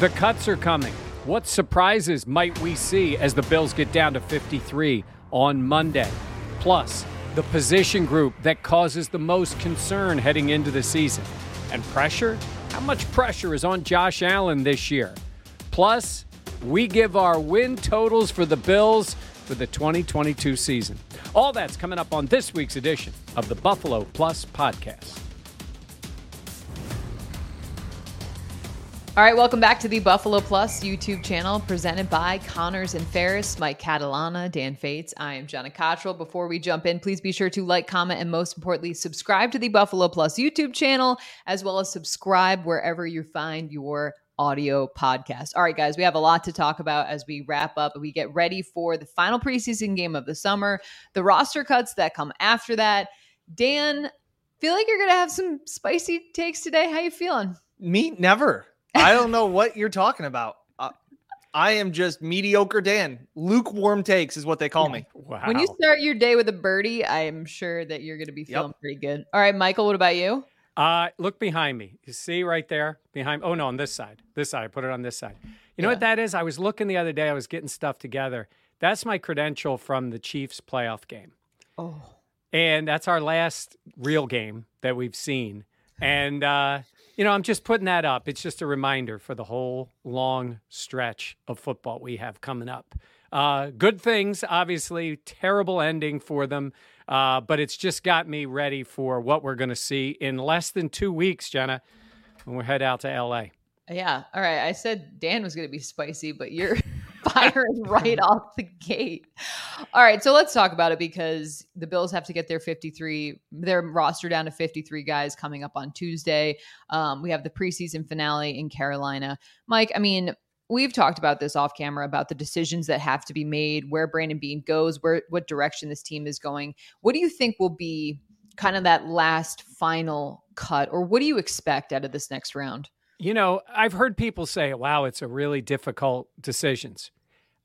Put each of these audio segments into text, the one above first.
The cuts are coming. What surprises might we see as the Bills get down to 53 on Monday? Plus, the position group that causes the most concern heading into the season. And pressure? How much pressure is on Josh Allen this year? Plus, we give our win totals for the Bills for the 2022 season. All that's coming up on this week's edition of the Buffalo Plus podcast. All right, welcome back to the Buffalo Plus YouTube channel presented by Connors and Ferris, Mike Catalana, Dan Fetes. I am Jenna Cottrell. Before we jump in, please be sure to like, comment, and most importantly, subscribe to the Buffalo Plus YouTube channel, as well as subscribe wherever you find your audio podcast. All right, guys, we have a lot to talk about as we wrap up. We get ready for the final preseason game of the summer, the roster cuts that come after that. Dan, feel like you're gonna have some spicy takes today. How you feeling? Me never. I don't know what you're talking about. Uh, I am just mediocre Dan. Lukewarm takes is what they call me. Wow. When you start your day with a birdie, I am sure that you're going to be feeling pretty good. All right, Michael, what about you? Uh, look behind me. You see right there behind. Oh no, on this side. This side. I put it on this side. You know what that is? I was looking the other day. I was getting stuff together. That's my credential from the Chiefs playoff game, Oh, and that's our last real game that we've seen. And uh, you know, I'm just putting that up. It's just a reminder for the whole long stretch of football we have coming up. Uh, good things, obviously. Terrible ending for them. Uh, but it's just got me ready for what we're going to see in less than two weeks, Jenna, when we head out to LA. yeah. All right. I said Dan was going to be spicy, but you're firing right off the gate. All right. So let's talk about it because the Bills have to get their 53, their roster down to 53 guys coming up on Tuesday. Um, we have the preseason finale in Carolina. Mike, I mean, we've talked about this off camera about the decisions that have to be made, where Brandon Beane goes, where what direction this team is going. What do you think will be kind of that last final cut, or what do you expect out of this next round? You know, I've heard people say, wow, it's a really difficult decisions.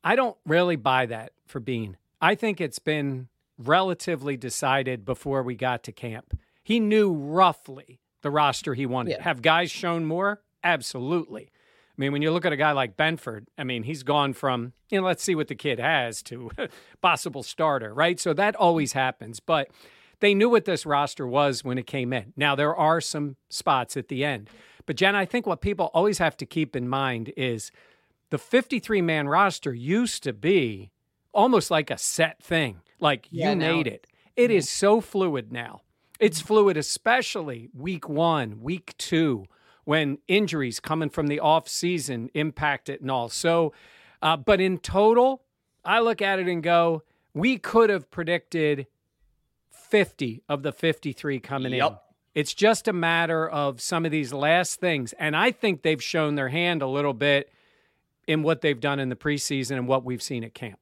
I don't really buy that for Beane. I think it's been relatively decided before we got to camp. He knew roughly the roster he wanted. Yeah. Have guys shown more? Absolutely. I mean, when you look at a guy like Benford, I mean, he's gone from, you know, let's see what the kid has to possible starter, right? So that always happens. But they knew what this roster was when it came in. Now, there are some spots at the end. But, Jen, I think what people always have to keep in mind is the 53 man roster used to be almost like a set thing. Like Yeah, you made it. It is so fluid now. It's fluid, especially week one, week two, when injuries coming from the off season impact it and all. So, uh, but in total, I look at it and go, we could have predicted 50 of the 53 coming in. Yep. It's just a matter of some of these last things. And I think they've shown their hand a little bit in what they've done in the preseason and what we've seen at camp.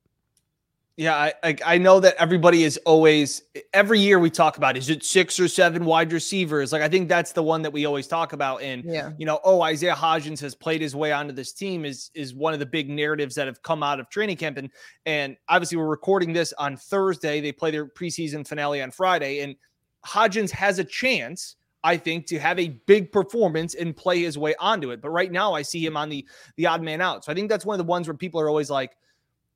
Yeah, I, I I know that everybody is always every year we talk about is it six or seven wide receivers? Like I think that's the one that we always talk about. And Yeah. you know, oh Isaiah Hodgins has played his way onto this team is is one of the big narratives that have come out of training camp. And and obviously we're recording this on Thursday. They play their preseason finale on Friday, and Hodgins has a chance. I think to have a big performance and play his way onto it. But right now, I see him on the the odd man out. So I think that's one of the ones where people are always like,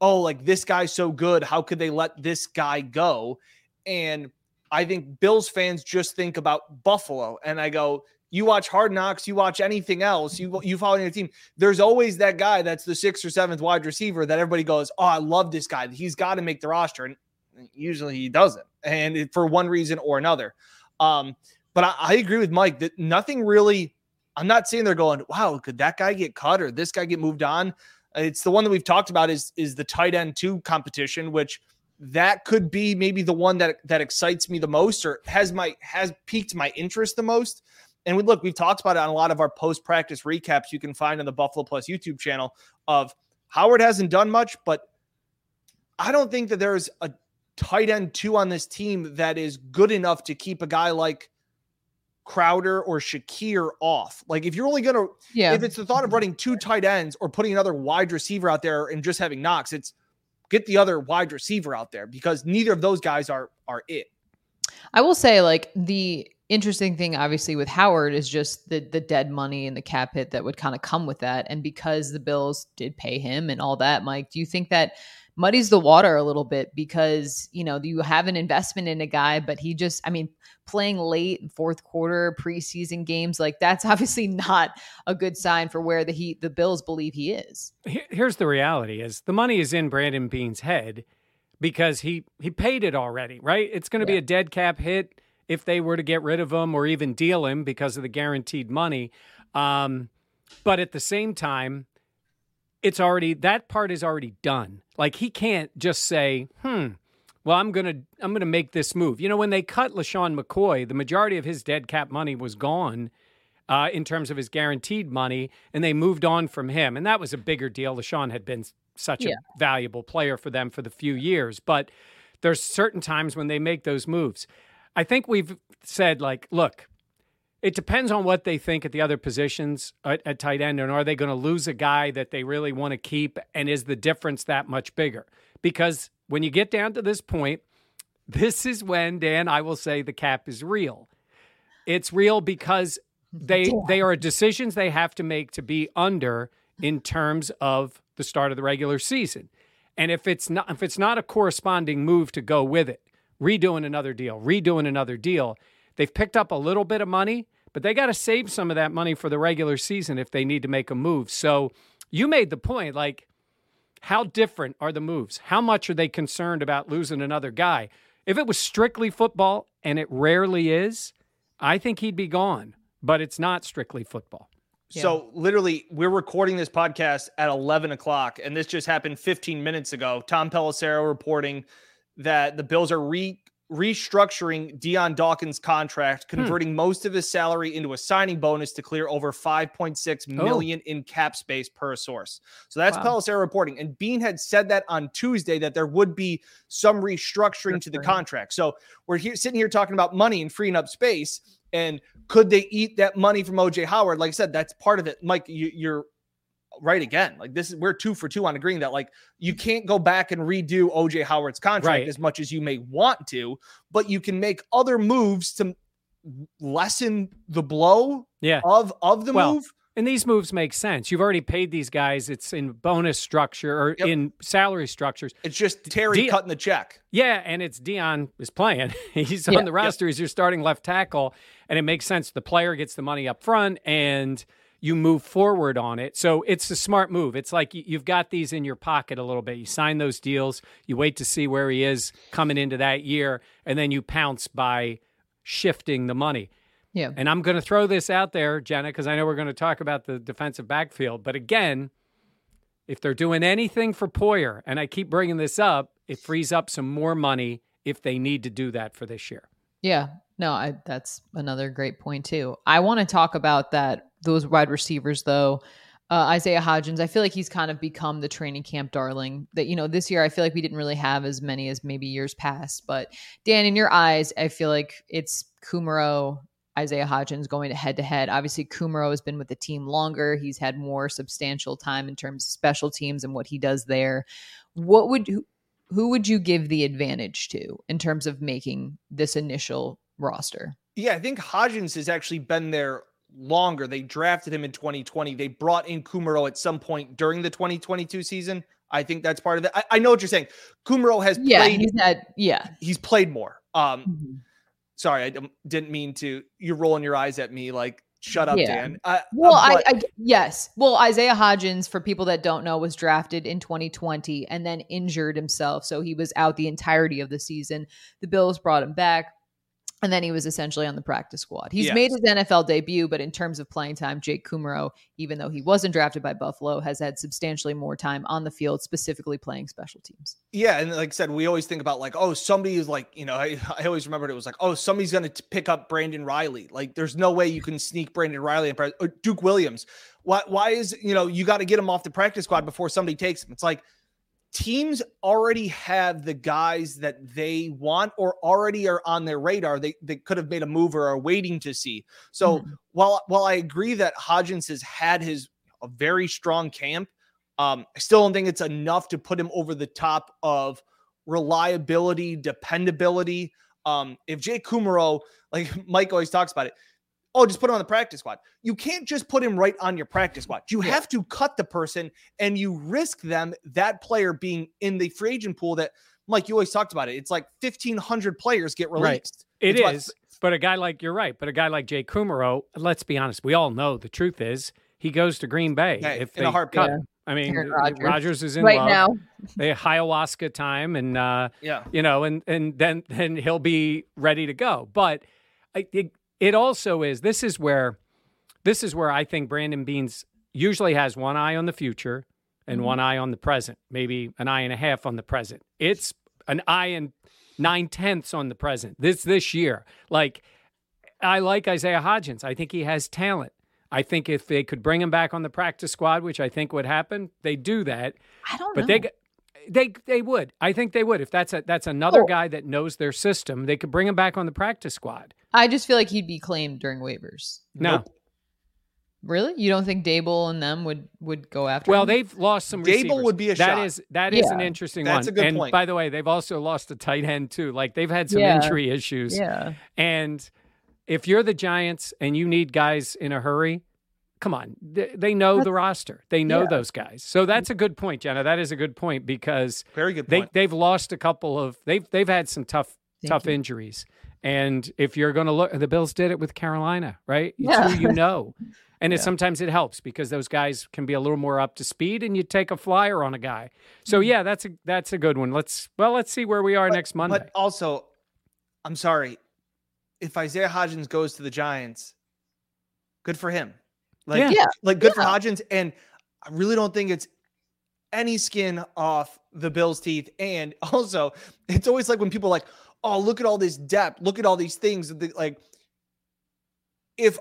oh, like this guy's so good. How could they let this guy go? And I think Bills fans just think about Buffalo. And I go, you watch Hard Knocks, you watch anything else, you you follow your team. There's always that guy that's the sixth or seventh wide receiver that everybody goes, oh, I love this guy. He's got to make the roster, and usually he doesn't, and for one reason or another. Um, but I, I agree with Mike that nothing really. I'm not saying they're going, wow, could that guy get cut or this guy get moved on? It's the one that we've talked about is is the tight end two competition, which that could be maybe the one that that excites me the most or has my has piqued my interest the most. And we look, we've talked about it on a lot of our post practice recaps you can find on the Buffalo Plus YouTube channel of Howard hasn't done much, but I don't think that there's a tight end two on this team that is good enough to keep a guy like Crowder or Shakir off. Like if you're only gonna, Yeah. if it's the thought of running two tight ends or putting another wide receiver out there and just having Knox, it's get the other wide receiver out there because neither of those guys are are it. I will say, like the interesting thing, obviously, with Howard is just the the dead money and the cap hit that would kind of come with that. And because the Bills did pay him and all that, Mike, do you think that muddies the water a little bit because you know you have an investment in a guy, but he just, I mean, playing late in fourth quarter preseason games, like that's obviously not a good sign for where the he the Bills believe he is. Here's the reality: is the money is in Brandon Beane's head because he he paid it already, right? It's going to be a dead cap hit if they were to get rid of him or even deal him because of the guaranteed money. Um, but at the same time, it's already that part is already done. Like he can't just say, "Hmm, well, I'm gonna I'm gonna make this move." You know, when they cut LeSean McCoy, the majority of his dead cap money was gone uh, in terms of his guaranteed money, and they moved on from him, and that was a bigger deal. LeSean had been such Yeah. a valuable player for them for the few years, but there's certain times when they make those moves. I think we've said like, look, it depends on what they think at the other positions at, at tight end, and are they going to lose a guy that they really want to keep, and is the difference that much bigger? Because when you get down to this point, this is when Dan, I will say, the cap is real. It's real because they they are decisions they have to make to be under in terms of the start of the regular season. And if it's not if it's not a corresponding move to go with it, redoing another deal, redoing another deal, they've picked up a little bit of money, but they got to save some of that money for the regular season if they need to make a move. So you made the point like how different are the moves? How much are they concerned about losing another guy? If it was strictly football, and it rarely is, I think he'd be gone. But it's not strictly football. So literally, we're recording this podcast at 11 o'clock, and this just happened 15 minutes ago. Tom Pelissero reporting that the Bills are re restructuring Dion Dawkins' contract, converting most of his salary into a signing bonus to clear over 5.6 million in cap space per source. So that's Wow. Pelissero reporting. And Beane had said that on Tuesday that there would be some restructuring to the Restructuring. contract. So we're here sitting here talking about money and freeing up space. And could they eat that money from OJ Howard? Like I said, that's part of it. Mike, you, you're right again. Like this is we're two for two on agreeing that like you can't go back and redo OJ Howard's contract Right. as much as you may want to, but you can make other moves to lessen the blow Yeah. of of the Well, move. And these moves make sense. You've already paid these guys. It's in bonus structure or Yep. in salary structures. It's just Terry Di- cutting the check. Yeah, and it's Dion is playing. He's Yeah. on the roster. He's your starting left tackle, and it makes sense. The player gets the money up front, and you move forward on it. So it's a smart move. It's like you- you've got these in your pocket a little bit. You sign those deals. You wait to see where he is coming into that year, and then you pounce by shifting the money. Yeah. And I'm going to throw this out there, Jenna, because I know we're going to talk about the defensive backfield. But again, if they're doing anything for Poyer, and I keep bringing this up, it frees up some more money if they need to do that for this year. Yeah. No, I that's another great point too. I want to talk about that those wide receivers though. Uh, Isaiah Hodgins, I feel like he's kind of become the training camp darling. That you know, this year I feel like we didn't really have as many as maybe years past. But Dan, in your eyes, I feel like it's Kumerow, Isaiah Hodgins going to head to head. Obviously, Kumerow has been with the team longer. He's had more substantial time in terms of special teams and what he does there. What would who, who would you give the advantage to in terms of making this initial roster? Yeah, I think Hodgins has actually been there longer. They drafted him in 2020. They brought in Kumerow at some point during the 2022 season. I think that's part of it. I, I know what you're saying. Kumerow has Yeah, played. he's had yeah. he's played more. Um, Mhm. sorry, I didn't- didn't mean to. You're rolling your eyes at me like, shut up, Yeah. Dan. Uh, Well, uh, I, I yes. Well, Isaiah Hodgins, for people that don't know, was drafted in 2020 and then injured himself, so he was out the entirety of the season. The Bills brought him back. And then he was essentially on the practice squad. He's Yes. made his NFL debut, but in terms of playing time, Jake Kumerow, even though he wasn't drafted by Buffalo, has had substantially more time on the field, specifically playing special teams. Yeah, and like I said, we always think about like, oh, somebody is like, you know, I, I always remembered it was like, oh, somebody's going to pick up Brandon Reilly. Like, there's no way you can sneak Brandon Reilly and Duke Williams. Why? Why is you know you got to get him off the practice squad before somebody takes him? It's like teams already have the guys that they want or already are on their radar. They they could have made a move or are waiting to see. So Mhm. while while I agree that Hodgins has had his a very strong camp, um, I still don't think it's enough to put him over the top of reliability, dependability. Um, if Jay Kumerow, like Mike always talks about it, oh, just put him on the practice squad. You can't just put him right on your practice squad. You Yeah. have to cut the person and you risk them, that player being in the free agent pool that Mike, you always talked about it. It's like 1,500 players get Right. released. It It's is, what- but a guy like you're right, but a guy like Jay Kumerow, let's be honest, we all know the truth is he goes to Green Bay Hey, if in they a heartbeat. cut him. I mean, Rogers. Rodgers. Rodgers. is in right love. now, They ayahuasca time, and uh, Yeah. you know, and and then then he'll be ready to go. But I, it it also is. This is where this is where I think Brandon Beans usually has one eye on the future and Mhm. one eye on the present, maybe an eye and a half on the present. It's an eye and nine tenths on the present. This this year, like I like Isaiah Hodgins. I think he has talent. I think if they could bring him back on the practice squad, which I think would happen, they do that. I don't But know. they they they would. I think they would. If that's a that's another Oh. guy that knows their system, they could bring him back on the practice squad. I just feel like he'd be claimed during waivers. No. Nope. Really? You don't think Daboll and them would would go after? Well, him? they've lost some Daboll receivers. would be a That shot. is that is an Yeah. interesting That's one. a good and point. by the way, they've also lost a tight end too. Like they've had some Yeah. injury issues. yeah. And if you're the Giants and you need guys in a hurry, come on. They, they know the roster. They know yeah. those guys. So that's a good point, Jenna. That is a good point because Very good they point. they've lost a couple of they've they've had some tough Thank tough you. injuries. And if you're going to look, the Bills did it with Carolina, right? It's Yeah. who you know. And it, sometimes it helps because those guys can be a little more up to speed, and you take a flyer on a guy. So Mm-hmm. yeah, that's a that's a good one. Let's well, let's see where we are next Monday. But also, I'm sorry, if Isaiah Hodgins goes to the Giants, good for him. Like, Yeah. Yeah. like good for Yeah. Hodgins. And I really don't think it's any skin off the Bills' teeth. And also, it's always like when people are like, oh, look at all this depth, look at all these things. Like, if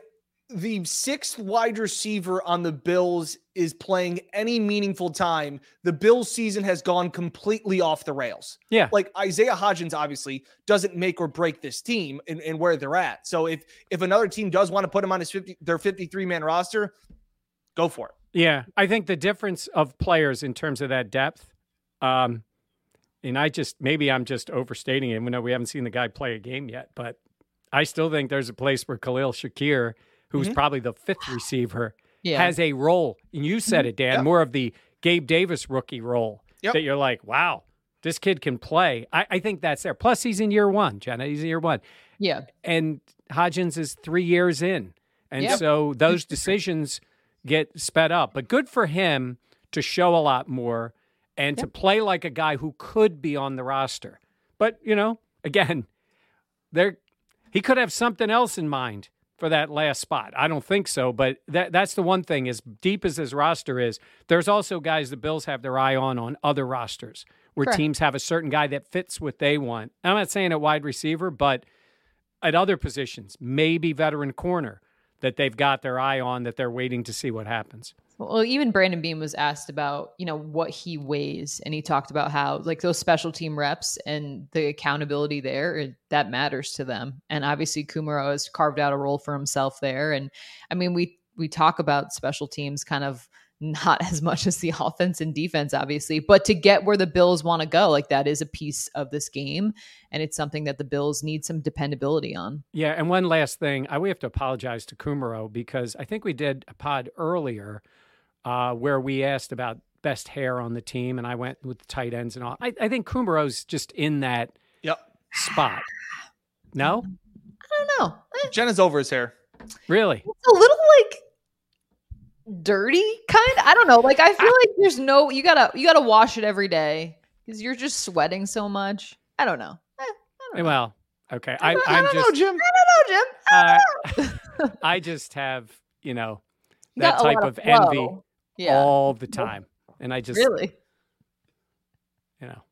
the sixth wide receiver on the Bills is playing any meaningful time, the Bills season has gone completely off the rails. yeah, Like Isaiah Hodgins obviously doesn't make or break this team and, and where they're at. So if if another team does want to put him on his 50 their 53 man roster, go for it. yeah. I think the difference of players in terms of that depth, um, and I just maybe I'm just overstating it. We know we haven't seen the guy play a game yet, but I still think there's a place where Khalil Shakir, who's Mhm. probably the fifth receiver, Yeah. has a role. And you said it, Dan, Yep. more of the Gabe Davis rookie role Yep. that you're like, wow, this kid can play. I, I think that's there. Plus, he's in year one, Jenna. He's in year one. yeah. And Hodgins is three years in. And Yep. so those decisions get sped up. But good for him to show a lot more and to play like a guy who could be on the roster. But, you know, again, there he could have something else in mind for that last spot. I don't think so, but that that's the one thing as deep as his roster is, there's also guys the Bills have their eye on on other rosters where Correct. teams have a certain guy that fits what they want. I'm not saying at wide receiver, but at other positions, maybe veteran corner that they've got their eye on that they're waiting to see what happens. Well, even Brandon Beane was asked about, you know, what he weighs, and he talked about how like those special team reps and the accountability there that matters to them. And obviously, Kumerow has carved out a role for himself there. And I mean, we we talk about special teams kind of not as much as the offense and defense, obviously, but to get where the Bills want to go, like that is a piece of this game, and it's something that the Bills need some dependability on. Yeah, and one last thing, I we have to apologize to Kumerow because I think we did a pod earlier uh, where we asked about best hair on the team, and I went with the tight ends and all. I, I think Kumerow's just in that Yep. spot. No, I don't know. Jenna's over his hair. really? it's a little like dirty kind i don't know like i feel like there's no you gotta you gotta wash it every day because you're just sweating so much i don't know Eh, I don't know. Well, Okay, I, I, I I'm don't just know, Jim. I don't know, Jim. uh, I just have you know that type lot of envy. Yeah, all the time, and I just really. you know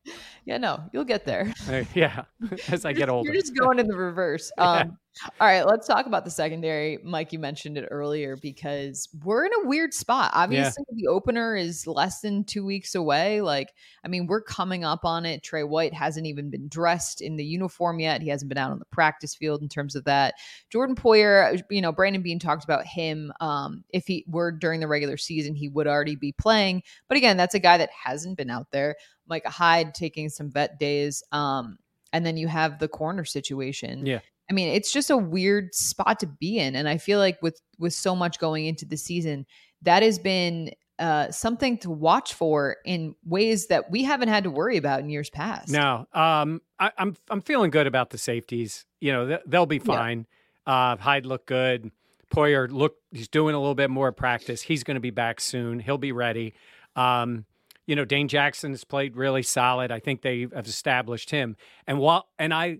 Yeah, no, you'll get there. uh, yeah as I You're get just- older. You're just going in the reverse. Um, All right, let's talk about the secondary. Mike, you mentioned it earlier because we're in a weird spot. Obviously, the opener is less than two weeks away. Like, I mean, we're coming up on it. Tre White hasn't even been dressed in the uniform yet. He hasn't been out on the practice field in terms of that. Jordan Poyer, you know, Brandon Beane talked about him. Um, if he were during the regular season, he would already be playing. But again, that's a guy that hasn't been out there. Micah Hyde taking some vet days. Um, and then you have the corner situation. Yeah. I mean, it's just a weird spot to be in, and I feel like with with so much going into the season, that has been uh, something to watch for in ways that we haven't had to worry about in years past. No, um, I, I'm I'm feeling good about the safeties. You know, th- they'll be Yeah. fine. Uh, Hyde looked good. Poyer look, he's doing a little bit more practice. He's going to be back soon. He'll be ready. Um, you know, Dane Jackson has played really solid. I think they have established him. And while and I,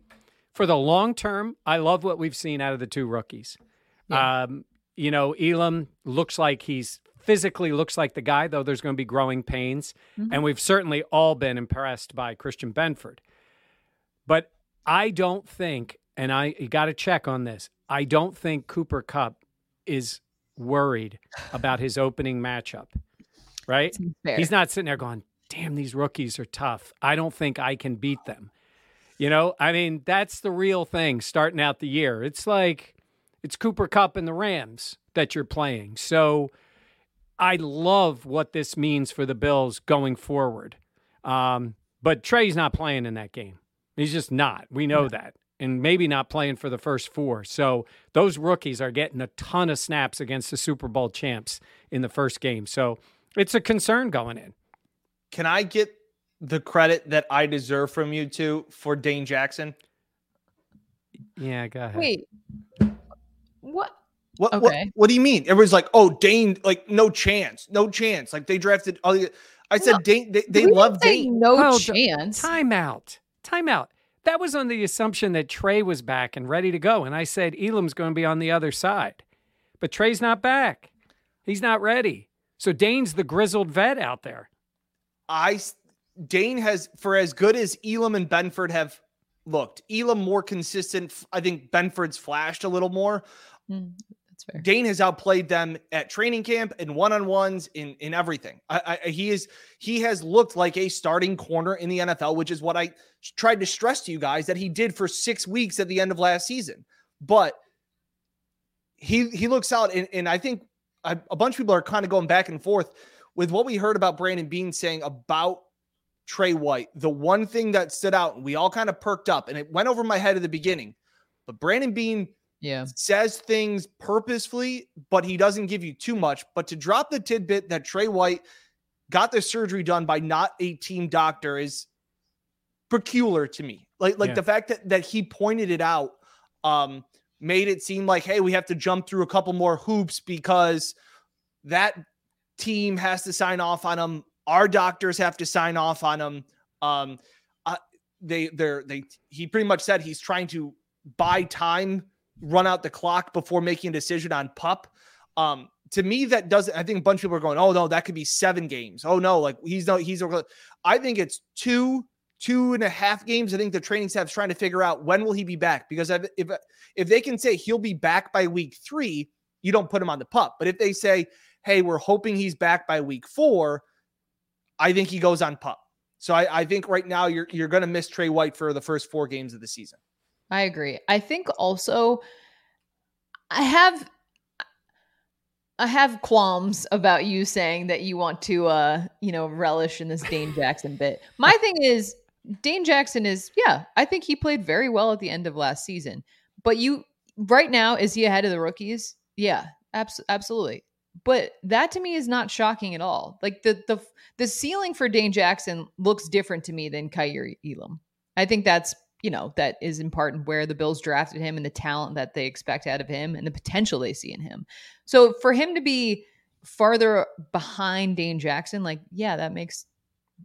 for the long term, I love what we've seen out of the two rookies. Yeah. Um, you know, Elam looks like he's physically looks like the guy, though there's going to be growing pains. Mhm. And we've certainly all been impressed by Christian Benford. But I don't think, and I got to check on this. I don't think Cooper Kupp is worried about his opening matchup. Right? He's not sitting there going, "Damn, these rookies are tough. I don't think I can beat them." You know, I mean, that's the real thing starting out the year. It's like it's Cooper Kupp and the Rams that you're playing. So I love what this means for the Bills going forward. Um, but Trey's not playing in that game. He's just not. We know that. And maybe not playing for the first four. So those rookies are getting a ton of snaps against the Super Bowl champs in the first game. So it's a concern going in. Can I get the credit that I deserve from you two for Dane Jackson? Yeah, go ahead. Wait, what? What, what Okay. what do you mean? Everyone's like, "Oh, Dane, like no chance, no chance." Like they drafted. all the- I said, Well, Dane. They, they love didn't Dane. No Hold on. chance. Timeout. Timeout. That was on the assumption that Trey was back and ready to go. And I said Elam's going to be on the other side. But Trey's not back. He's not ready. So Dane's the grizzled vet out there. I s- Dane has for as good as Elam and Benford have looked. Elam more consistent. I think Benford's flashed a little more. Mm, that's fair. Dane has outplayed them at training camp and one on ones in in everything. I, I, he is he has looked like a starting corner in the NFL, which is what I tried to stress to you guys that he did for six weeks at the end of last season. But he he looks out, and, and I think a, a bunch of people are kind of going back and forth with what we heard about Brandon Beane saying about Tre White. The one thing that stood out, we all kind of perked up, and it went over my head at the beginning. But Brandon Beane Yeah. says things purposefully, but he doesn't give you too much. But to drop the tidbit that Tre White got the surgery done by not a team doctor is peculiar to me. Like like Yeah. the fact that that he pointed it out um made it seem like hey, we have to jump through a couple more hoops because that team has to sign off on him. Our doctors have to sign off on him. Um uh, they they're they he pretty much said he's trying to buy time run out the clock before making a decision on pup. Um, to me, that doesn't. I think a bunch of people are going, "Oh no, that could be seven games." Oh no, like he's no, he's. I think it's two, two and a half games. I think the training staff's trying to figure out when will he be back because if if, if they can say he'll be back by week three, you don't put him on the pup. But if they say, "Hey, we're hoping he's back by week four, I think he goes on pup. So I, I think right now you're you're going to miss Tre White for the first four games of the season. I agree. I think also I have I have qualms about you saying that you want to uh, you know, relish in this Dane Jackson bit. My thing is Dane Jackson is yeah, I think he played very well at the end of last season. But you right now is he ahead of the rookies? Yeah, abs- absolutely. But that to me is not shocking at all. Like the the the ceiling for Dane Jackson looks different to me than Kaiir Elam. I think that's you know that is in part where the Bills drafted him and the talent that they expect out of him and the potential they see in him. So for him to be farther behind Dane Jackson, like yeah, that makes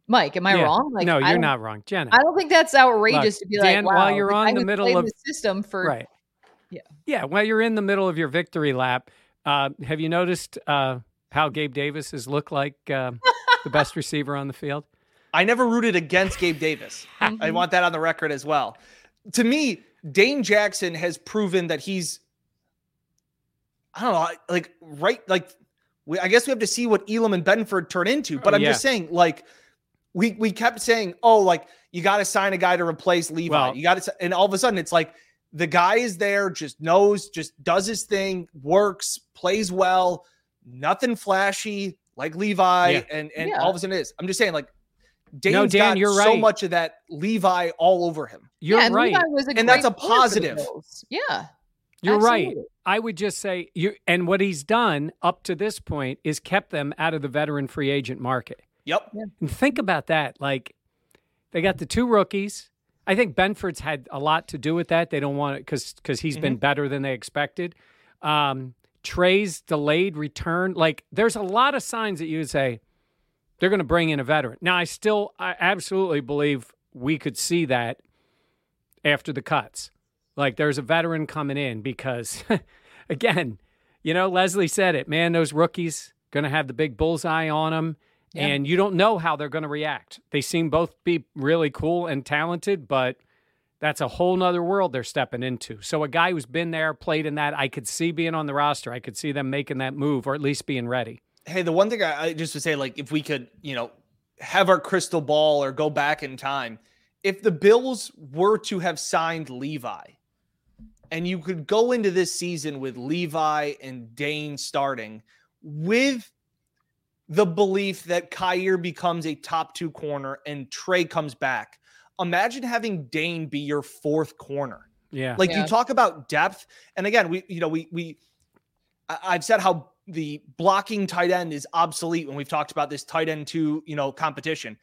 Mike, am I Yeah. wrong? Like, no, you're don't- wrong, Jenna. I don't think that's outrageous to be Dan, like, while you're on the middle of- the system for right. Yeah. Yeah. While you're in the middle of your victory lap, uh, have you noticed uh, how Gabe Davis has looked like uh, the best receiver on the field? I never rooted against Gabe Davis. I want that on the record as well. To me, Dane Jackson has proven that he's, I don't know, like right, like we, I guess we have to see what Elam and Benford turn into. But Oh, I'm yeah. just saying, like we we kept saying, oh, like you got to sign a guy to replace Levi. Well- you got to, and all of a sudden it's like the guy is there, just knows, just does his thing, works, plays well, nothing flashy like Levi, Yeah. and and Yeah. all of a sudden it is. I'm just saying, like. Dane's No, Dan, got you're so much of that Levi all over him. You're yeah, and right. Levi was a And that's a player for the positive. Yeah. You're right. I would just say you and what he's done up to this point is kept them out of the veteran free agent market. Yep. And think about that. Like they got the two rookies. I think Benford's had a lot to do with that. They don't want it because because he's been better than they expected. Um, Trey's delayed return. Like there's a lot of signs that you would say they're going to bring in a veteran. Now I still I absolutely believe we could see that after the cuts. Like there's a veteran coming in because again, you know, Leslie said it, man, those rookies going to have the big bullseye on them Yeah. and you don't know how they're going to react. They seem both be really cool and talented, but that's a whole nother world they're stepping into. So a guy who's been there, played in that, I could see being on the roster. I could see them making that move or at least being ready. Hey, the one thing I, I just would say, like, if we could, you know, have our crystal ball or go back in time, if the Bills were to have signed Levi, and you could go into this season with Levi and Dane starting with the belief that Kaiir becomes a top two corner and Trey comes back. Imagine having Dane be your fourth corner. Yeah. Like Yeah. you talk about depth, and again, we you know we we I- I've said how the blocking tight end is obsolete when we've talked about this tight end two you know competition.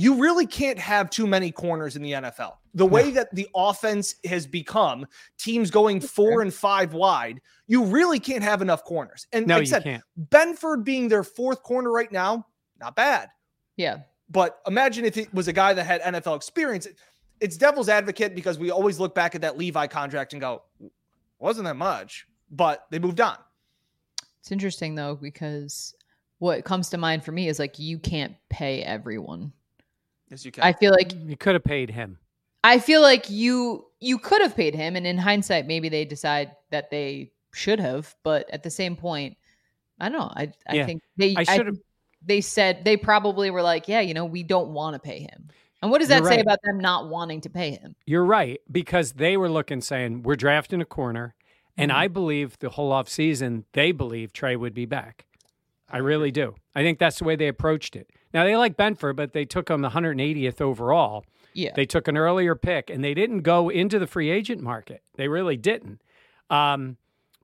You really can't have too many corners in the NFL. The way that the offense has become, teams going four and five wide, you really can't have enough corners. And no, like I said, can't. Benford being their fourth corner right now, not bad. Yeah. But imagine if it was a guy that had NFL experience. It's devil's advocate because we always look back at that Levi contract and go, wasn't that much, but they moved on. It's interesting though because what comes to mind for me is like you can't pay everyone. Yes, you can. I feel like You could have paid him. I feel like you you could have paid him, and in hindsight, maybe they decide that they should have. But at the same point, I don't know. I I Yeah. think they I I should've- they said they probably were like, yeah, you know, we don't want to pay him. And what does that You're say right. about them not wanting to pay him? You're right because they were looking saying we're drafting a corner, and Mm-hmm. I believe the whole off season they believe Trey would be back. I really do. I think that's the way they approached it. Now they like Benford, but they took him the 180th overall. Yeah, They took an earlier pick, and they didn't go into the free agent market. They really didn't. Um,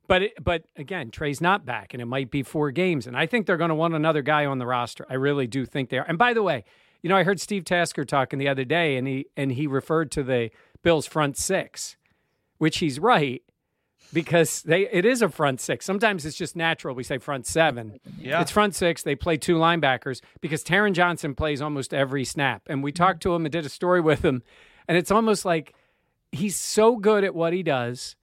but it, but again, Trey's not back, and it might be four games. And I think they're going to want another guy on the roster. I really do think they are. And by the way, you know, I heard Steve Tasker talking the other day, and he and he referred to the Bills' front six, which he's right because they it is a front six. Sometimes it's just natural. We say front seven. yeah. It's front six. They play two linebackers because Taron Johnson plays almost every snap. And we talked to him and did a story with him. And it's almost like he's so good at what he does.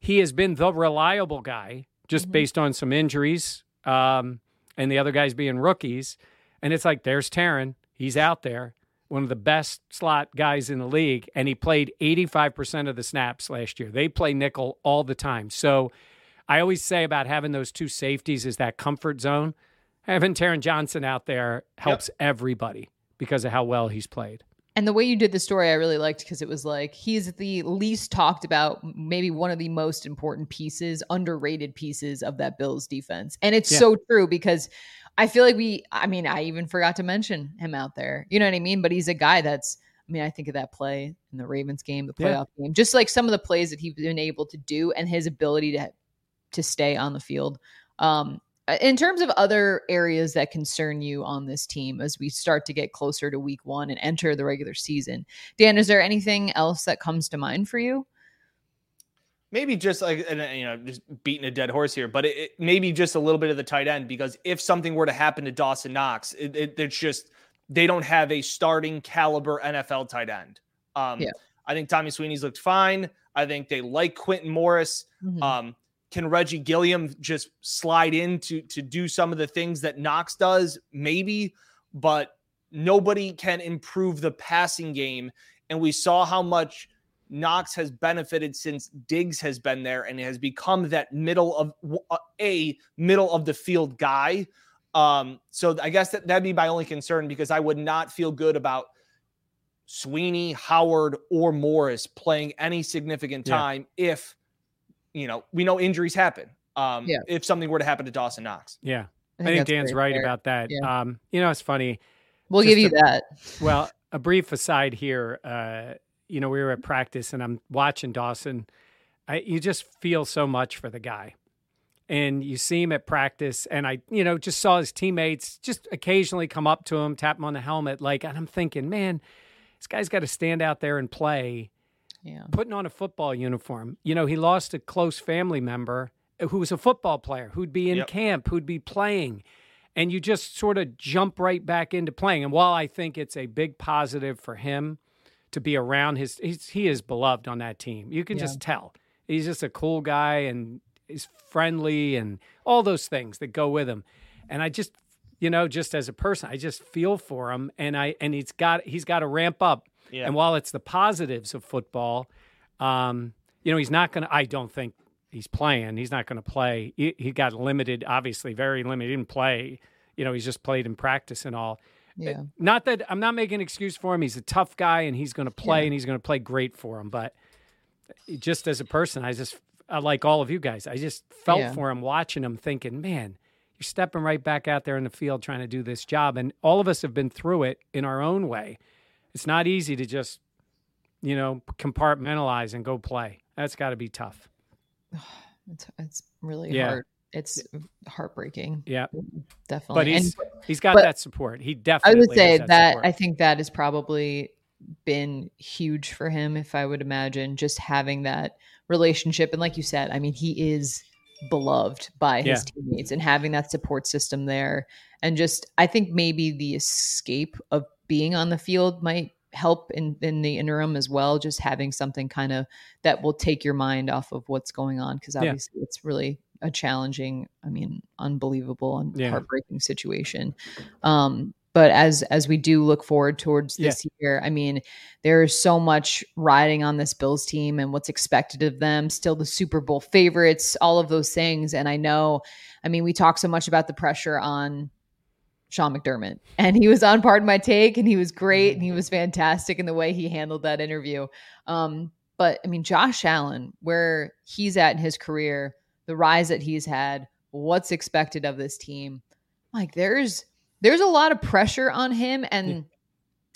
He has been the reliable guy just based on some injuries um, and the other guys being rookies. And it's like, there's Taron. He's out there, one of the best slot guys in the league. And he played 85% of the snaps last year. They play nickel all the time. So, I always say about having those two safeties is that comfort zone. Having Taron Johnson out there helps everybody because of how well he's played. And the way you did the story, I really liked because it was like he's the least talked about, maybe one of the most important pieces, underrated pieces of that Bills defense. And it's Yeah. so true because I feel like we, I mean, I even forgot to mention him out there. You know what I mean? But he's a guy that's, I mean, I think of that play in the Ravens game, the Yeah. playoff game, just like some of the plays that he's been able to do and his ability to to stay on the field. Um, in terms of other areas that concern you on this team as we start to get closer to week one and enter the regular season, Dan, is there anything else that comes to mind for you? Maybe just like and, uh, you know just beating a dead horse here but it, it maybe just a little bit of the tight end because if something were to happen to dawson knox it, it, it's just they don't have a starting caliber NFL tight end. Um, Yeah. I think Tommy Sweeney's looked fine. I think they like Quintin Morris. Mhm. Um, can Reggie Gilliam just slide in to to do some of the things that Knox does? Maybe, but nobody can improve the passing game. And we saw how much Knox has benefited since Diggs has been there and has become that middle of uh, a middle of the field guy. Um, so I guess that that'd be my only concern because I would not feel good about Sweeney, Howard, or Morris playing any significant Yeah. time if you know we know injuries happen. Um, Yeah. if something were to happen to Dawson Knox. Yeah. I think, that's Dan's right fair. about that. Yeah. Um, you know, it's funny. We'll just give you to- that. Well, a brief aside here. Uh, you know, we were at practice and I'm watching Dawson. I, you just feel so much for the guy. And you see him at practice, and I, you know, just saw his teammates just occasionally come up to him, tap him on the helmet, like, and I'm thinking, man, this guy's got to stand out there and play Yeah. putting on a football uniform. You know, he lost a close family member uh, who was a football player, who'd be in Yep. camp, who'd be playing. And you just sort of jump right back into playing. And while I think it's a big positive for him to be around his, he's, he is beloved on that team. You can Yeah. just tell. He's just a cool guy and he's friendly and all those things that go with him. And I just, you know, just as a person, I just feel for him. And I, and he's got, he's got to ramp up Yeah. and while it's the positives of football, um, you know, he's not going to, I don't think he's playing. He's not going to play. He, he got limited, obviously, very limited. He didn't play. You know, he's just played in practice and all. Eh, yeah. Not that I'm not making an excuse for him. He's a tough guy and he's going to play Yeah. and he's going to play great for him. But eh, just as a person, I just, I like all of you guys, I just felt Yeah. for him watching him thinking, man, you're stepping right back out there in the field trying to do this job. And all of us have been through it in our own way. It's not easy to just, you know, compartmentalize and go play. That's got to be tough. It's, it's really Yeah. hard. It's heartbreaking. Yeah. Definitely. But he's, And he's got that support. He definitely. I would say that, support. I think that has probably been huge for him, if I would imagine, just having that relationship. And like you said, I mean, he is beloved by his teammates and having that support system there. And just, I think maybe the escape of being on the field might help in, in the interim as well. Just having something kind of that will take your mind off of what's going on. Cause Yeah. obviously it's really a challenging, I mean, unbelievable and Yeah. heartbreaking situation. Um, but as as we do look forward towards Yeah. this year, I mean, there's so much riding on this Bills team and what's expected of them. Still the Super Bowl favorites, all of those things. And I know, I mean, we talk so much about the pressure on Sean McDermott, and he was on Pardon My Take, and he was great, and he was fantastic in the way he handled that interview. Um, but I mean, Josh Allen, where he's at in his career, the rise that he's had, what's expected of this team, like there's there's a lot of pressure on him. And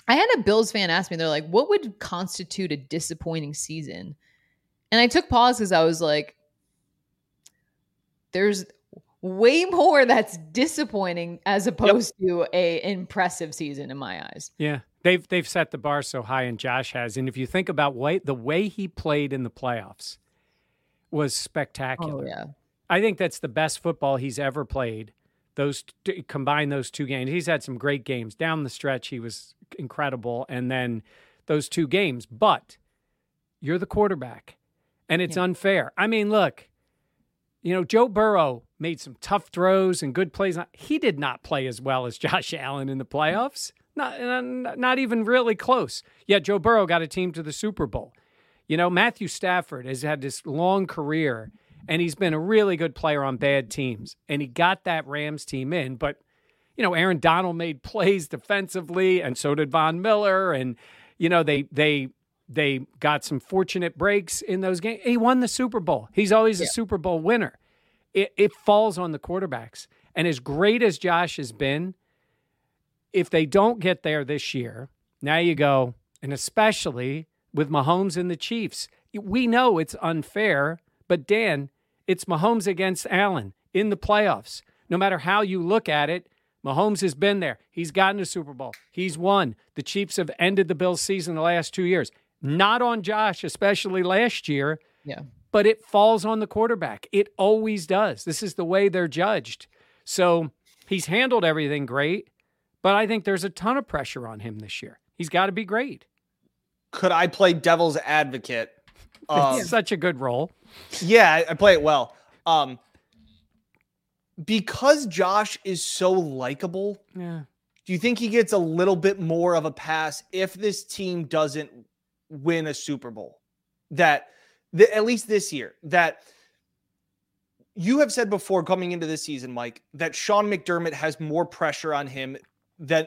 I had a Bills fan ask me, they're like, what would constitute a disappointing season? And I took pause because I was like, there's way more that's disappointing as opposed to a impressive season in my eyes. Yeah, they've they've set the bar so high, and Josh has. And if you think about way, the way he played in the playoffs was spectacular. Oh yeah. I think that's the best football he's ever played. Those t- combine those two games. He's had some great games down the stretch. He was incredible, and then those two games. But you're the quarterback, and it's Yeah. unfair. I mean, look, you know, Joe Burrow made some tough throws and good plays. He did not play as well as Josh Allen in the playoffs. Not, not not even really close. Yet Joe Burrow got a team to the Super Bowl. You know, Matthew Stafford has had this long career and he's been a really good player on bad teams. And he got that Rams team in. But, you know, Aaron Donald made plays defensively, and so did Von Miller. And, you know, they they they got some fortunate breaks in those games. He won the Super Bowl. He's always a Super Bowl winner. It, it falls on the quarterbacks. And as great as Josh has been, if they don't get there this year, now you go, and especially with Mahomes and the Chiefs, we know it's unfair, but Dan, it's Mahomes against Allen in the playoffs. No matter how you look at it, Mahomes has been there. He's gotten a Super Bowl. He's won. The Chiefs have ended the Bills season the last two years. Not on Josh, especially last year, Yeah. but it falls on the quarterback. It always does. This is the way they're judged. So he's handled everything great, but I think there's a ton of pressure on him this year. He's got to be great. Could I play devil's advocate? Um, it's such a good role. Yeah, I, I play it well. Um, because Josh is so likable, Yeah. do you think he gets a little bit more of a pass if this team doesn't win a Super Bowl? That, the, at least this year, that you have said before coming into this season, Mike, that Sean McDermott has more pressure on him than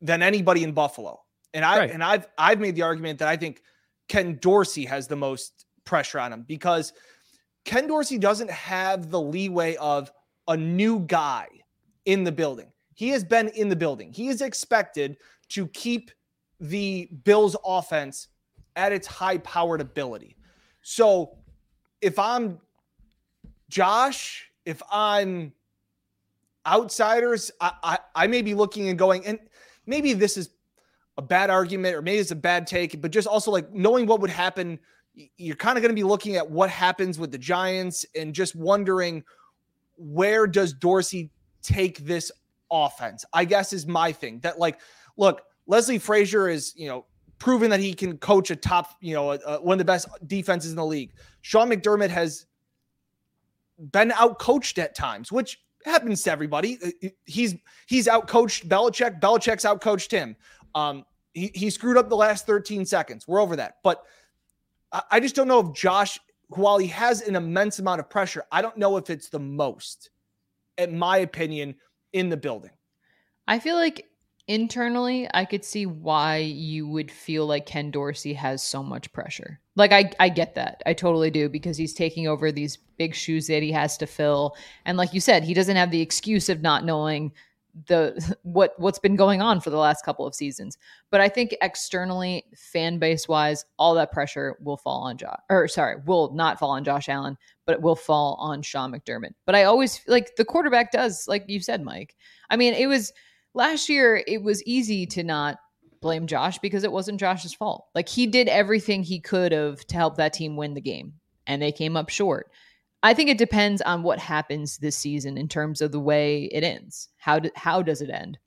than anybody in Buffalo. And I Right. and I've I've made the argument that I think Ken Dorsey has the most pressure on him because Ken Dorsey doesn't have the leeway of a new guy in the building. He has been in the building. He is expected to keep the Bills offense at its high powered ability. So if I'm Josh, if I'm outsiders, I, I, I may be looking and going, and maybe this is a bad argument or maybe it's a bad take, but just also like knowing what would happen, you're kind of going to be looking at what happens with the Giants and just wondering where does Dorsey take this offense? I guess is my thing. That like, look, Leslie Frazier is, you know, proven that he can coach a top, you know, uh, one of the best defenses in the league. Sean McDermott has been outcoached at times, which happens to everybody. Uh, He's he's outcoached Belichick. Belichick's outcoached him. Um, he, he screwed up the last 13 seconds. We're over that. But I, I just don't know if Josh, while he has an immense amount of pressure, I don't know if it's the most, in my opinion, in the building. I feel like internally, I could see why you would feel like Ken Dorsey has so much pressure. Like I, I get that. I totally do because he's taking over these big shoes that he has to fill, and like you said, he doesn't have the excuse of not knowing the what what's been going on for the last couple of seasons. But I think externally, fan base wise, all that pressure will fall on Josh. Or sorry, will not fall on Josh Allen, but it will fall on Sean McDermott. But I always like the quarterback does, like you said, Mike. I mean, it was last year. It was easy to not blame Josh because it wasn't Josh's fault. Like he did everything he could have to help that team win the game, and they came up short. I think it depends on what happens this season in terms of the way it ends. How do, how does it end?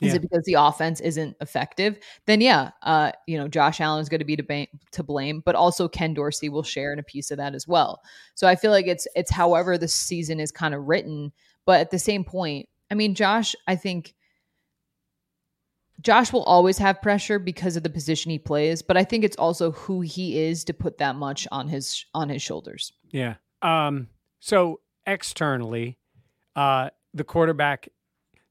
Is Yeah. it because the offense isn't effective? Then yeah, uh, you know, Josh Allen is going to be to, ba- to blame, but also Ken Dorsey will share in a piece of that as well. So I feel like it's it's however the season is kind of written, but at the same point, I mean, Josh, I think Josh will always have pressure because of the position he plays, but I think it's also who he is to put that much on his on his shoulders. Yeah. Um, so externally, uh, the quarterback,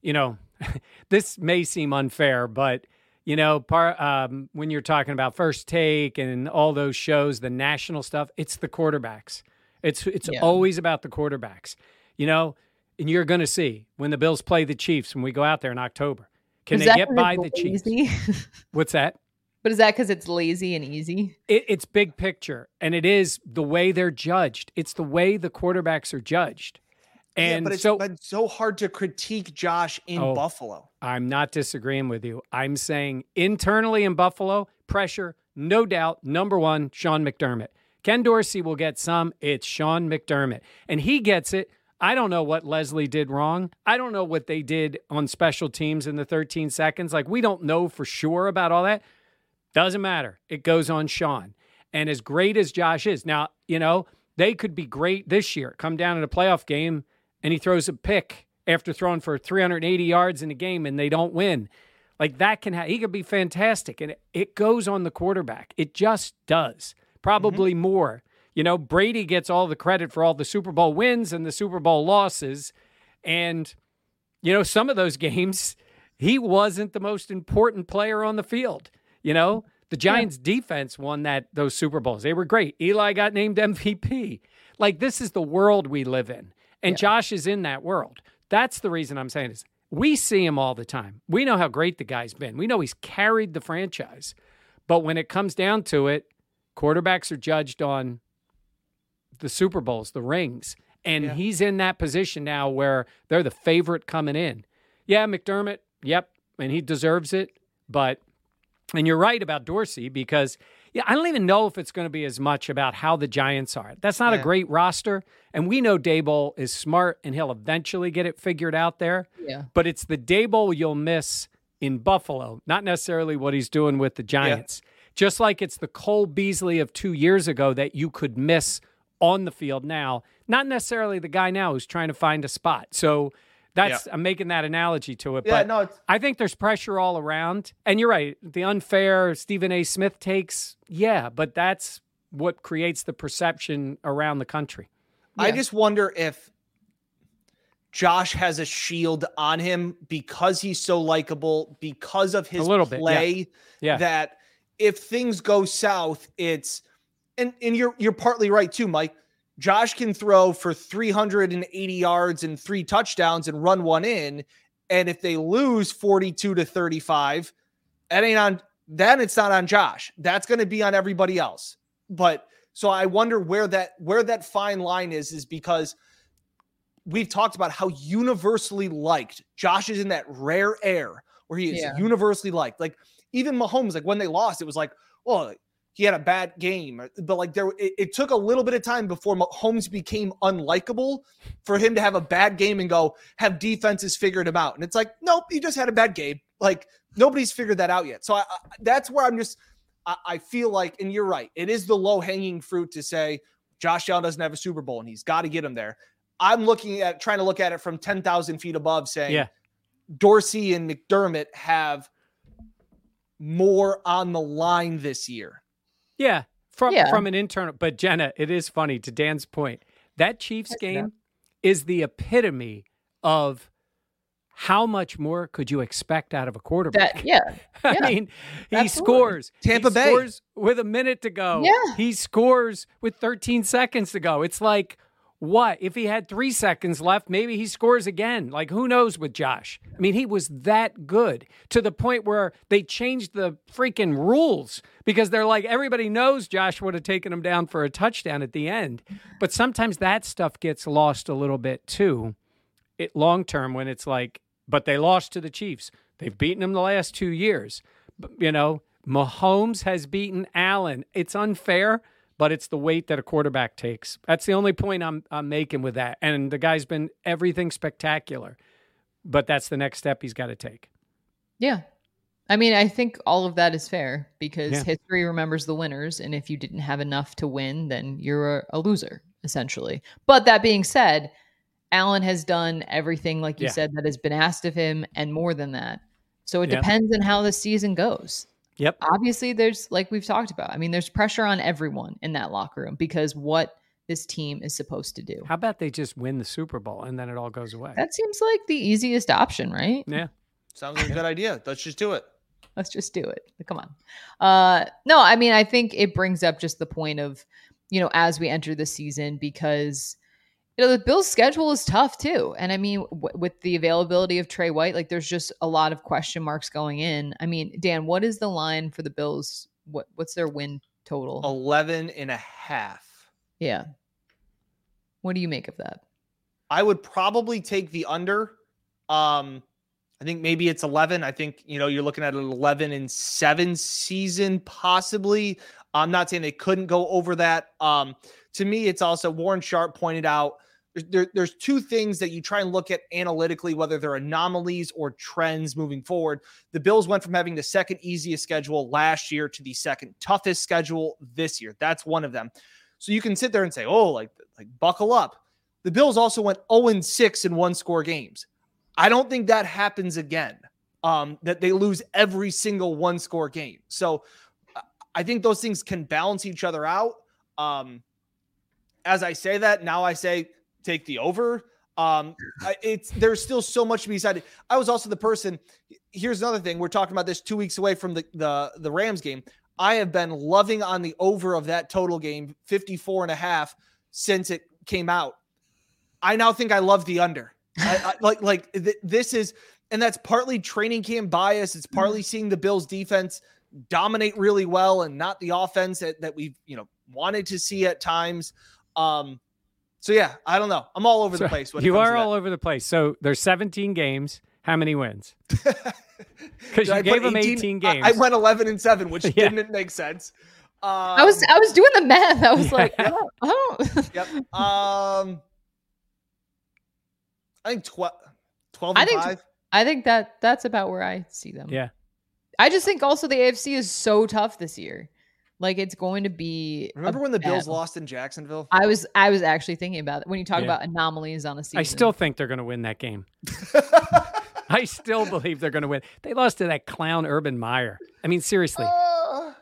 you know, this may seem unfair, but you know, par, um, when you're talking about first take and all those shows, the national stuff, it's the quarterbacks. It's it's Yeah. always about the quarterbacks. You know, and you're going to see when the Bills play the Chiefs when we go out there in October. Can Is they get by the Chiefs? What's that? But is that because it's lazy and easy? It, it's big picture, and it is the way they're judged. It's the way the quarterbacks are judged. And yeah, but it's so been so hard to critique Josh in Oh. Buffalo. I'm not disagreeing with you. I'm saying internally in Buffalo, pressure, no doubt. Number one, Sean McDermott. Ken Dorsey will get some. It's Sean McDermott. And he gets it. I don't know what Leslie did wrong. I don't know what they did on special teams in the 13 seconds. Like, we don't know for sure about all that. Doesn't matter. It goes on Sean. And as great as Josh is, now, you know, they could be great this year, come down in a playoff game, and he throws a pick after throwing for 380 yards in a game and they don't win. Like that can ha- he could be fantastic. And it, it goes on the quarterback. It just does. Probably mm-hmm. more. You know, Brady gets all the credit for all the Super Bowl wins and the Super Bowl losses. And, you know, some of those games, he wasn't the most important player on the field. You know, the Giants defense won that those Super Bowls. They were great. Eli got named MVP. Like this is the world we live in. And Josh is in that world. That's the reason I'm saying this. We see him all the time. We know how great the guy's been. We know he's carried the franchise. But when it comes down to it, quarterbacks are judged on the Super Bowls, the rings. And Yeah. he's in that position now where they're the favorite coming in. Yeah, McDermott, yep, and he deserves it. But, and you're right about Dorsey because Yeah, I don't even know if it's going to be as much about how the Giants are. That's not Yeah. a great roster. And we know Daboll is smart and he'll eventually get it figured out there. Yeah. But it's the Daboll you'll miss in Buffalo, not necessarily what he's doing with the Giants. Yeah. Just like it's the Cole Beasley of two years ago that you could miss on the field now, not necessarily the guy now who's trying to find a spot. So that's I'm making that analogy to it. Yeah, but no, it's- I think there's pressure all around. And you're right. The unfair Stephen A. Smith takes, yeah, but that's what creates the perception around the country. I just wonder if Josh has a shield on him because he's so likable, because of his little bit, yeah. play. Yeah. That if things go south, it's and and you're you're partly right too, Mike. Josh can throw for 380 yards and three touchdowns and run one in. And if they lose 42 to 35, that ain't on then it's not on Josh. That's going to be on everybody else. But so I wonder where that where that fine line is is because we've talked about how universally liked Josh is in that rare air where he is Yeah. universally liked. Like even Mahomes, like when they lost, it was like, well, he had a bad game, uh, but like there, it, it took a little bit of time before Mahomes became unlikable for him to have a bad game and go have defenses figured him out. And it's like, nope, he just had a bad game. Like nobody's figured that out yet. So I, I, that's where I'm just, I, I feel like, and you're right, it is the low hanging fruit to say Josh Allen doesn't have a Super Bowl and he's got to get him there. I'm looking at trying to look at it from 10,000 feet above, saying Yeah. Dorsey and McDermott have more on the line this year. Yeah. From Yeah. from an internal but Jenna, it is funny to Dan's point. That Chiefs Yes, game is the epitome of how much more could you expect out of a quarterback? That yeah. I Yeah, mean, he absolutely. scores. Tampa he Bay. scores with a minute to go. Yeah. He scores with 13 seconds to go. It's like, what? If he had three seconds left, maybe he scores again. Like, who knows with Josh? I mean, he was that good to the point where they changed the freaking rules because they're like, everybody knows Josh would have taken him down for a touchdown at the end. But sometimes that stuff gets lost a little bit too it long term when it's like, but they lost to the Chiefs. They've beaten them the last two years. But, you know, Mahomes has beaten Allen. It's unfair, but it's the weight that a quarterback takes. That's the only point I'm I'm making with that. And the guy's been everything spectacular, but that's the next step he's got to take. Yeah. I mean, I think all of that is fair because Yeah. history remembers the winners. And if you didn't have enough to win, then you're a, loser, essentially. But that being said, Allen has done everything, like you Yeah. said, that has been asked of him and more than that. So it Yeah. depends on how the season goes. Yep. Obviously, there's, like we've talked about, I mean, there's pressure on everyone in that locker room because what this team is supposed to do. How about they just win the Super Bowl and then it all goes away? That seems like the easiest option, right? yeah. Sounds like a good idea. Let's just do it. let's just do it come on uh no i mean i think it brings up just the point of you know as we enter the season because you know the bills schedule is tough too and i mean w- with the availability of Tre White like there's just a lot of question marks going in i mean dan what is the line for the bills what what's their win total 11 and a half. yeah what do you make of that I would probably take the under. Um, I think maybe it's 11. I think, you know, you're looking at an 11 and 7 season, possibly. I'm not saying they couldn't go over that. Um, to me, it's also Warren Sharp pointed out there, there's two things that you try and look at analytically, whether they're anomalies or trends moving forward. The Bills went from having the second easiest schedule last year to the second toughest schedule this year. That's one of them. So you can sit there and say, oh, like, like buckle up. The Bills also went 0 6 in one score games. I don't think that happens again. Um, that they lose every single one score game. So I- I think those things can balance each other out. Um, as I say that, now I say take the over. Um, it's there's still so much to be decided. I was also the person. Here's another thing. We're talking about this two weeks away from the the the Rams game. I have been loving on the over of that total game, 54 and a half, since it came out. I now think I love the under. I, I, like like th- this is, and that's partly training camp bias. It's partly seeing the Bills defense dominate really well and not the offense that, that we've you know wanted to see at times. Um, so yeah, I don't know. I'm all over the place. When you are to all over the place. So there's 17 games. How many wins? Because Did I you gave them 18 I- games. I, went 11 and seven, which Yeah. didn't make sense. I was I was doing the math. I was like, Yeah. oh, oh. Yep. Um, I think 12, 12 I think- five. I think that that's about where I see them. Yeah. I just think also the AFC is so tough this year. Like it's going to be. Remember when the Bills battle. lost in Jacksonville? I was I was actually thinking about it when you talk Yeah. about anomalies on a season. I still think they're going to win that game. I still believe they're going to win. They lost to that clown Urban Meyer. I mean, seriously, Uh,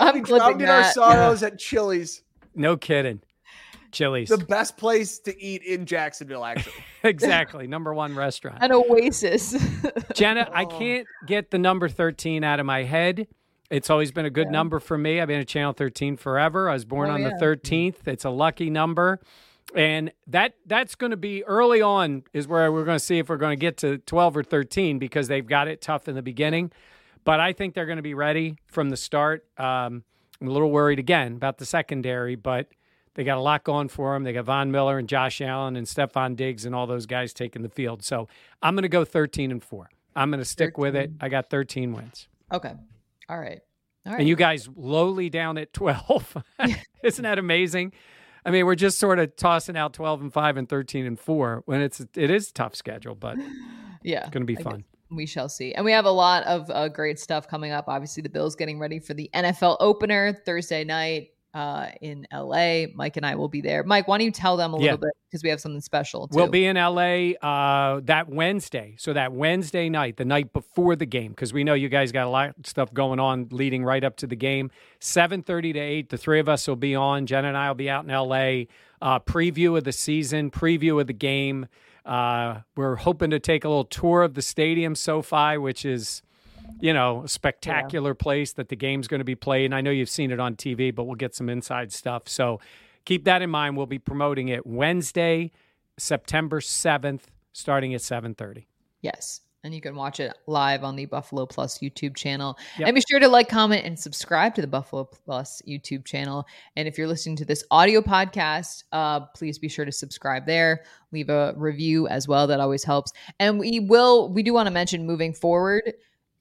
I'm we drowned in our that. sorrows at Chili's, no kidding. Chili's. the best place to eat in Jacksonville. Actually, exactly. Number one restaurant. an oasis. Jenna, I Oh. can't get the number 13 out of my head. It's always been a good Yeah. number for me. I've been at Channel 13 forever. I was born Oh, on yeah. the 13th. It's a lucky number. And that that's going to be early on is where we're going to see if we're going to get to 12 or 13 because they've got it tough in the beginning. But I think they're going to be ready from the start. Um, I'm a little worried again about the secondary, but they got a lot going for them. They got Von Miller and Josh Allen and Stefon Diggs and all those guys taking the field. So I'm going to go 13 and four. I'm going to stick with it. I got 13 wins. okay. All right. All right. And you guys lowly down at 12. Isn't that amazing? I mean, we're just sort of tossing out 12 and 5 and 13 and 4 when it's it is a tough schedule, but yeah. it's going to be fun. We shall see. And we have a lot of uh, great stuff coming up. Obviously, the Bills getting ready for the NFL opener Thursday night uh, in LA. Mike and I will be there. Mike, why don't you tell them a Yeah. little bit because we have something special. Too. We'll be in LA uh, that Wednesday. So that Wednesday night, the night before the game, because we know you guys got a lot of stuff going on leading right up to the game. 7:30 to 8, the three of us will be on. Jen and I will be out in LA. Uh, preview of the season, preview of the game. Uh, we're hoping to take a little tour of the stadium, SoFi, which is, you know, a spectacular place that the game's going to be played. And I know you've seen it on TV, but we'll get some inside stuff. So keep that in mind. We'll be promoting it Wednesday, September 7th, starting at 7:30. Yes. And you can watch it live on the Buffalo Plus YouTube channel. Yep. And be sure to like, comment, and subscribe to the Buffalo Plus YouTube channel. And if you're listening to this audio podcast, uh, please be sure to subscribe there. Leave a review as well. That always helps. And we will, we do want to mention moving forward,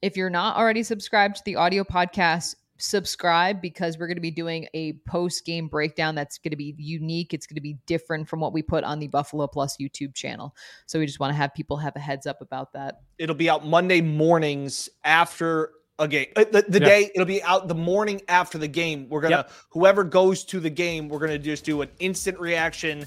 if you're not already subscribed to the audio podcast, subscribe because we're going to be doing a post game breakdown that's going to be unique. It's going to be different from what we put on the Buffalo Plus YouTube channel. So we just want to have people have a heads up about that. it'll be out Monday mornings after a game. Uh, The, the Yeah. day it'll be out the morning after the game. We're gonna Yep. whoever goes to the game, we're gonna just do an instant reaction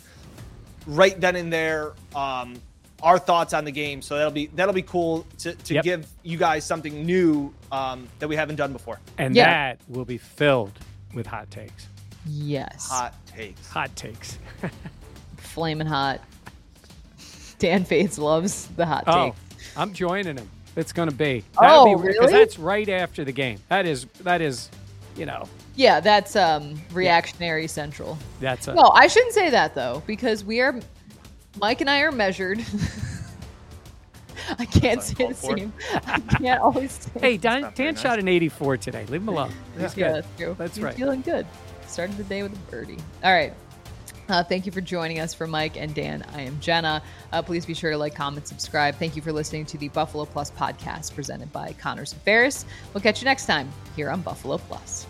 right then and there. Um, our thoughts on the game. So that'll be that'll be cool to, to Yep. give you guys something new um, that we haven't done before. And Yeah. that will be filled with hot takes. Yes. Hot takes. Hot takes. Flaming hot. Dan Fetes loves the hot Oh, take. I'm joining him. It's going to be. Oh, Because really? that's right after the game. That is that is, you know, Yeah, that's um reactionary central. that's a No, I shouldn't say that though, because we are Mike and I are measured. I can't That's say the uncalled same. I can't always say Hey, Dan, Dan nice. shot an 84 today. Leave him alone. He's Yeah, good. that's true. That's He's right. feeling good. Started the day with a birdie. All right. Uh, thank you for joining us for Mike and Dan. I am Jenna. Uh, please be sure to like, comment, subscribe. Thank you for listening to the Buffalo Plus podcast presented by Connors and Ferris. We'll catch you next time here on Buffalo Plus.